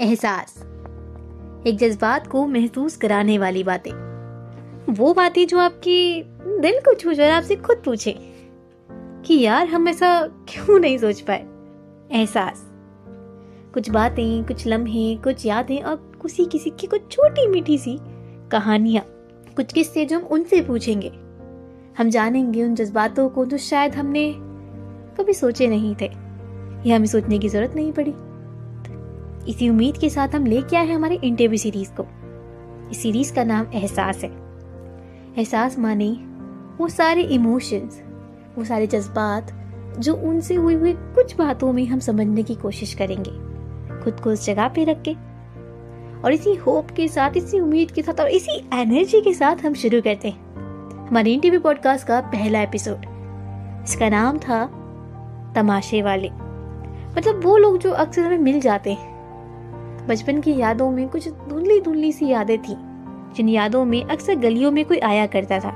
एहसास। एक जज्बात को महसूस कराने वाली बातें। वो बातें जो आपकी दिल को छू जाए, आपसे खुद पूछे कि यार, हम ऐसा क्यों नहीं सोच पाए? एहसास। कुछ बातें, कुछ लम्हे, कुछ यादें और किसी किसी की कुछ छोटी मीठी सी कहानियाँ। कुछ किस्से जो हम उनसे पूछेंगे। हम जानेंगे उन जज्बातों को जो शायद हमने कभी सोचे नहीं थे या हमें सोचने की ज़रूरत नहीं पड़ी। इसी उम्मीद के साथ हम लेके आए हैं हमारे इंटरव्यू सीरीज़ को। इस सीरीज़ का नाम एहसास है। एहसास माने वो सारे इमोशंस वो सारे जज्बात, जो उनसे हुई हुई कुछ बातों में हम समझने की कोशिश करेंगे। खुद को उस जगह पे रख के। और इसी होप के साथ, इसी उम्मीद के साथ और इसी एनर्जी के साथ हम शुरू करते हैं। हमारे इंटरव्यू पॉडकास्ट का पहला एपिसोड इसका नाम था तमाशे वाले। मतलब वो लोग जो अक्सर हमें मिल जाते हैं। बचपन की यादों में कुछ धुंधली धुंधली सी यादें थी, जिन यादों में अक्सर गलियों में कोई आया करता था।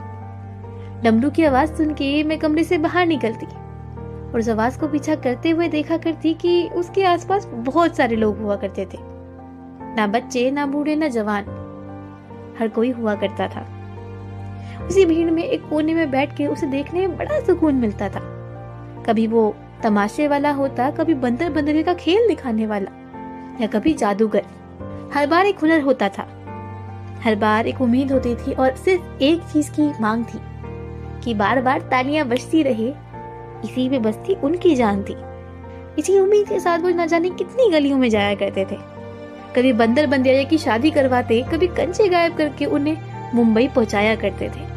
डमरू की आवाज़ सुन के मैं कमरे से बाहर निकलती और उस आवाज़ को पीछा करते हुए देखा करती कि उसके आसपास बहुत सारे लोग हुआ करते थे। ना बच्चे, ना बूढ़े, ना जवान, हर कोई हुआ करता था। उसी भीड़ में एक कोने में बैठ के उसे देखने में बड़ा सुकून मिलता था। कभी वो तमाशे वाला होता, कभी बंदर बंदरे का खेल दिखाने वाला। या कभी जादूगर। हर बार एक हुनर होता था। हर बार एक उम्मीद होती थी और सिर्फ़ एक चीज़ की मांग थी, कि बार बार तालियाँ बजती रहे, इसी में बसती उनकी जान थी। इसी उम्मीद के साथ वो न जाने कितनी गलियों में जाया करते थे। कभी बंदर बंदिया की शादी करवाते, कभी कंचे गायब करके उन्हें मुंबई पहुँचाया करते थे।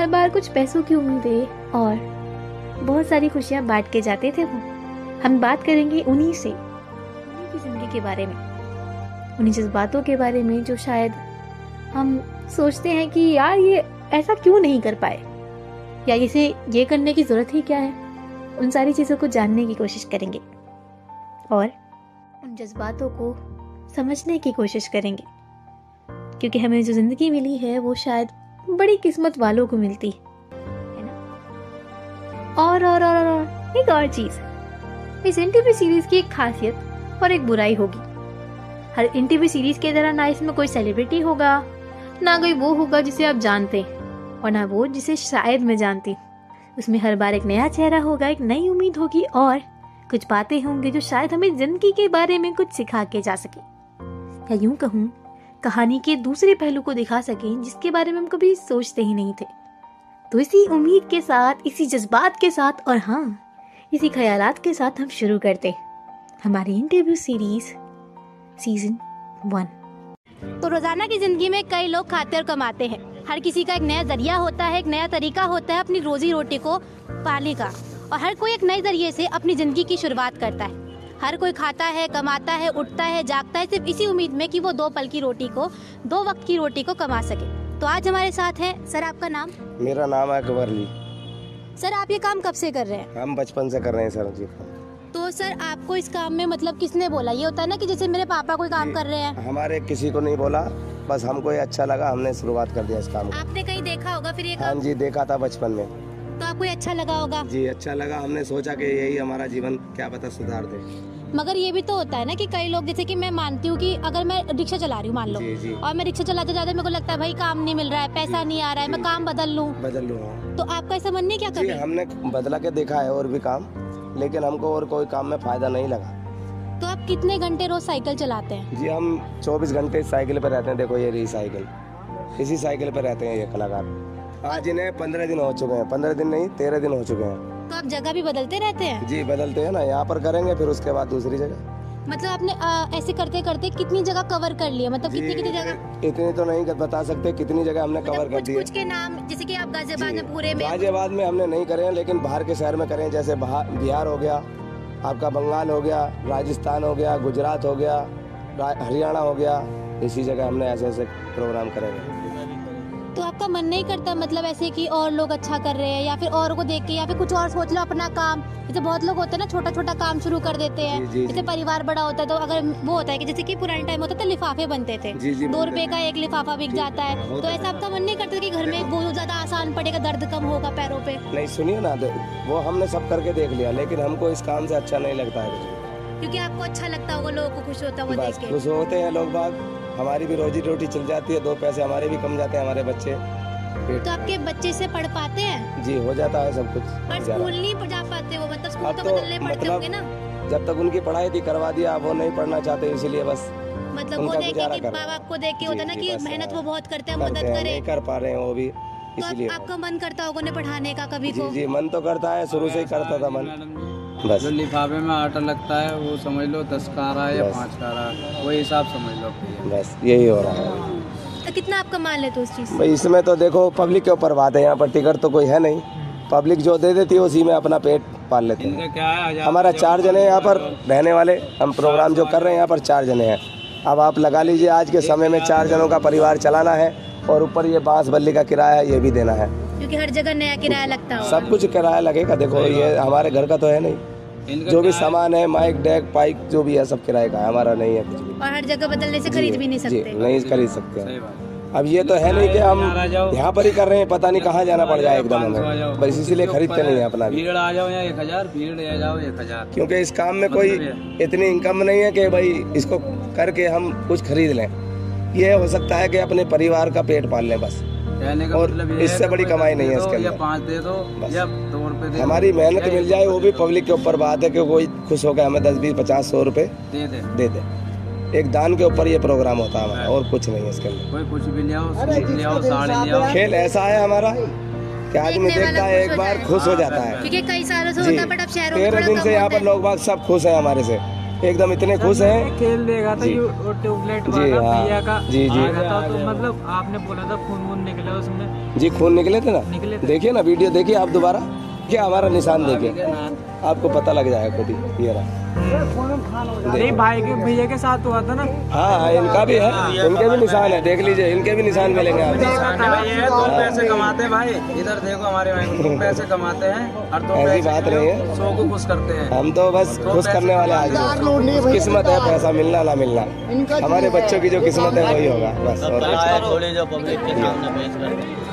हर बार कुछ पैसों की उम्मीदें और बहुत सारी खुशियाँ बांट के जाते थे वो। हम बात करेंगे उन्हीं से। की बारे में। उन्हीं जज्बातों के बारे में जो शायद हम सोचते हैं कि यार ये ऐसा क्यों नहीं कर पाए? या इसे ये करने की ज़रूरत ही क्या है? उन सारी चीज़ों को जानने की कोशिश करेंगे। और उन जज्बातों को समझने की कोशिश करेंगे। क्योंकि हमें जो ज़िंदगी मिली है वो शायद बड़ी किस्मत वालों को मिलती है और और और, और, एक और चीज़। इस इंटरव्यू सीरीज़ की एक खासियत और एक बुराई होगी। हर इंटरव्यू सीरीज़ के तरह ना इसमें कोई सेलिब्रिटी होगा, ना कोई वो होगा जिसे आप जानते हैं, और ना वो जिसे शायद मैं जानती उसमें हर बार एक नया चेहरा होगा, एक नई उम्मीद होगी, और कुछ बातें होंगी जो शायद हमें ज़िंदगी के बारे में कुछ सिखा के जा सके। या यूँ कहूँ, कहानी के दूसरे पहलू को दिखा सके जिसके बारे में हम कभी सोचते ही नहीं थे। तो इसी उम्मीद के साथ, इसी जज्बात के साथ, और हाँ इसी ख्यालात के साथ हम शुरू करते हैं। हमारी इंटरव्यू सीरीज़ सीज़न वन तो रोज़ाना की ज़िंदगी में कई लोग खाते और कमाते हैं। हर किसी का एक नया ज़रिया होता है एक नया तरीका होता है अपनी रोजी रोटी को पाने का। और हर कोई एक नए ज़रिए से अपनी ज़िंदगी की शुरुआत करता है। हर कोई खाता है कमाता है उठता है जागता है सिर्फ़ इसी उम्मीद में कि वो दो पल की रोटी को दो वक्त की रोटी को कमा सके। तो आज हमारे साथ है सर आपका नाम? मेरा नाम है गवरली सर आप ये काम कब से कर रहे हैं? हम बचपन से कर रहे हैं सर जी। तो सर आपको इस काम में मतलब किसने बोला? ये होता है ना कि जैसे मेरे पापा कोई काम कर रहे हैं। हमारे किसी को नहीं बोला बस हमको ये अच्छा लगा हमने शुरुआत कर दिया इस काम को। आपने कहीं देखा होगा फिर ये हाँ जी देखा था बचपन में। तो आपको अच्छा लगा होगा? जी अच्छा लगा। हमने सोचा कि यही हमारा जीवन क्या पता सुधार दे। मगर ये भी तो होता है ना कि कई लोग जैसे कि मैं मानती हूँ कि अगर मैं रिक्शा चला रही हूँ मान लो जी, जी। और मैं रिक्शा चलाते जाते मेरे को लगता है भाई काम नहीं मिल रहा है पैसा नहीं आ रहा है मैं काम बदल लूँ। बदल लूँ हाँ। तो आपका ऐसा मन नहीं क्या कर हमने बदला के देखा है और भी काम। लेकिन हमको और कोई काम में फ़ायदा नहीं लगा। तो आप कितने घंटे रोज साइकिल चलाते हैं? जी हम 24 घंटे साइकिल पर रहते हैं। देखो ये रही साइकिल इसी साइकिल पर रहते हैं ये कलाकार। आज इन्हें पंद्रह दिन हो चुके हैं। पंद्रह दिन नहीं तेरह दिन हो चुके हैं। तो आप जगह भी बदलते रहते हैं? जी बदलते हैं ना। यहाँ पर करेंगे फिर उसके बाद दूसरी जगह। मतलब आपने आ, ऐसे करते करते कितनी जगह कवर कर लिया? मतलब कितनी कितनी जगह? इतनी तो नहीं बता सकते कितनी जगह हमने मतलब कवर कर दी कुछ के नाम जैसे कि आप गाजियाबाद में पूरे में गाजियाबाद में हमने नहीं करे हैं लेकिन बाहर के शहर में करें जैसे बिहार हो गया आपका बंगाल हो गया राजस्थान हो गया गुजरात हो गया हरियाणा हो गया इसी जगह हमने ऐसे ऐसे प्रोग्राम करेंगे तो आपका मन नहीं करता मतलब ऐसे कि और लोग अच्छा कर रहे हैं या फिर और को देख के या फिर कुछ और सोच लो अपना काम? जैसे बहुत लोग होते हैं ना छोटा छोटा काम शुरू कर देते हैं। जैसे परिवार बड़ा होता है तो अगर वो होता है कि जैसे कि पुराने टाइम होता था लिफाफे बनते थे। दो रुपए का एक लिफाफा बिक जाता है। तो ऐसा आपका मन नहीं करता कि घर में बहुत ज़्यादा आसान पड़ेगा दर्द कम होगा पैरों पे? नहीं सुनिए ना वो हमने सब करके देख लिया लेकिन हमको इस काम से अच्छा नहीं लगता है। क्योंकि आपको अच्छा लगता होगा लोगों को खुश होता हुआ देख के। खुश होते हैं लोग बाग। हमारी भी रोजी रोटी चल जाती है दो पैसे हमारे भी कम जाते हैं हमारे बच्चे। तो आपके बच्चे से पढ़ पाते हैं? जी हो जाता है सब कुछ। पर स्कूल नहीं जा पाते वो मतलब स्कूल तो तो बदलने पड़ते मतलब होंगे ना। जब तक उनकी पढ़ाई थी करवा दिया वो नहीं पढ़ना चाहते इसीलिए बस मतलब वो देखे कि माँ बाप को देख के होता ना कि मेहनत हाँ। वो बहुत करते हैं मदद करे। कर पा रहे हैं वो भी तो आपका मन करता होगा उन्हें पढ़ाने का कभी जी जी मन तो करता है शुरू से ही करता था मन। बस। जो लिफाफे में आटा लगता है वो समझ लो दस का आ रहा है या पाँच का आ रहा है। वही हिसाब समझ लो बस यही हो रहा है। तो कितना आप कमा लेते हो उस चीज़ भाई इसमें तो देखो पब्लिक के ऊपर बात है यहाँ पर टिकट तो कोई है नहीं। पब्लिक जो दे देती है उसी में अपना पेट पाल लेते हैं। है हमारा चार जने यहाँ पर रहने वाले हम प्रोग्राम जो कर रहे हैं यहाँ पर चार जने हैं। अब आप लगा लीजिए आज के समय में चार जनों का परिवार चलाना है और ऊपर ये बाँस बल्ली का किराया है ये भी देना है। क्योंकि हर जगह नया किराया लगता है सब कुछ किराया लगेगा। देखो ये हमारे घर का तो है नहीं। जो भी सामान है माइक डेक पाइप जो भी है सब किराए का है। हमारा नहीं है कुछ भी। और हर जगह बदलने से खरीद भी नहीं सकते। नहीं खरीद सकते हैं। अब ये तो है नहीं कि हम यहाँ पर ही कर रहे हैं पता नहीं कहाँ जाना पड़ जाए एकदम हमें। बस इसीलिए खरीदते नहीं है अपना भी। भीड़ आ जाओ या एक हज़ार भीड़ आ जाओ एक हज़ार। क्योंकि इस काम में कोई इतनी इनकम नहीं है कि भाई इसको करके हम कुछ खरीद लें। ये हो सकता है कि अपने परिवार का पेट पाल लें बस। और मतलब ये है इससे बड़ी कमाई नहीं है इसके अंदर। पाँच दे दो या दो रुपए हमारी मेहनत मिल जाए वो भी पब्लिक के ऊपर बात है कि कोई खुश होकर हमें दस बीस पचास सौ रुपए दे दे। दे दे। एक दान के ऊपर ये प्रोग्राम होता है हमारा और कुछ नहीं है इसके अंदर। कोई कुछ भी ले आओ ले आओ साड़ी ले आओ। खेल ऐसा है हमारा कि आदमी देखता है एक बार खुश हो जाता है। क्योंकि कई सालों से होता है बट अब शहरों में तेरह दिन से यहाँ पर लोग बाग सब खुश हैं हमारे से। एकदम इतने खुश हैं खेल देगा था जी। ट्यूबलाइट जी, वाला हाँ। का जी, जी। तो मतलब आपने बोला था खून वून निकला उसमें जी खून निकले थे ना निकले देखिए ना वीडियो देखिए आप दोबारा क्या हमारा निशान देखे आपको पता लग जाएगा ही ये रहा। नहीं भाई के भैया के साथ हुआ था ना। हाँ हाँ इनका भी है इनके भी निशान है देख लीजिए इनके भी निशान मिलेंगे आपको। ये दो पैसे कमाते हैं भाई। इधर देखो हमारे भाई पैसे कमाते हैं और दो ऐसी बात नहीं है। सौ को खुश करते हैं। हम तो बस खुश करने वाले आदमी हैं। किस्मत है पैसा मिलना ना मिलना। हमारे बच्चों की जो किस्मत है वही होगा बस और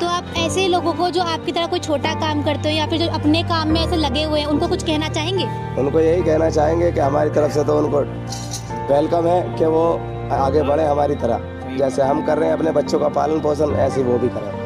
तो आप ऐसे लोगों को जो आपकी तरह कोई छोटा काम करते हो या फिर जो अपने काम में ऐसे लगे हुए हैं, उनको कुछ कहना चाहेंगे? उनको यही कहना चाहेंगे कि हमारी तरफ़ से तो उनको वेलकम है कि वो आगे बढ़े हमारी तरह। जैसे हम कर रहे हैं अपने बच्चों का पालन पोषण, ऐसे वो भी करें।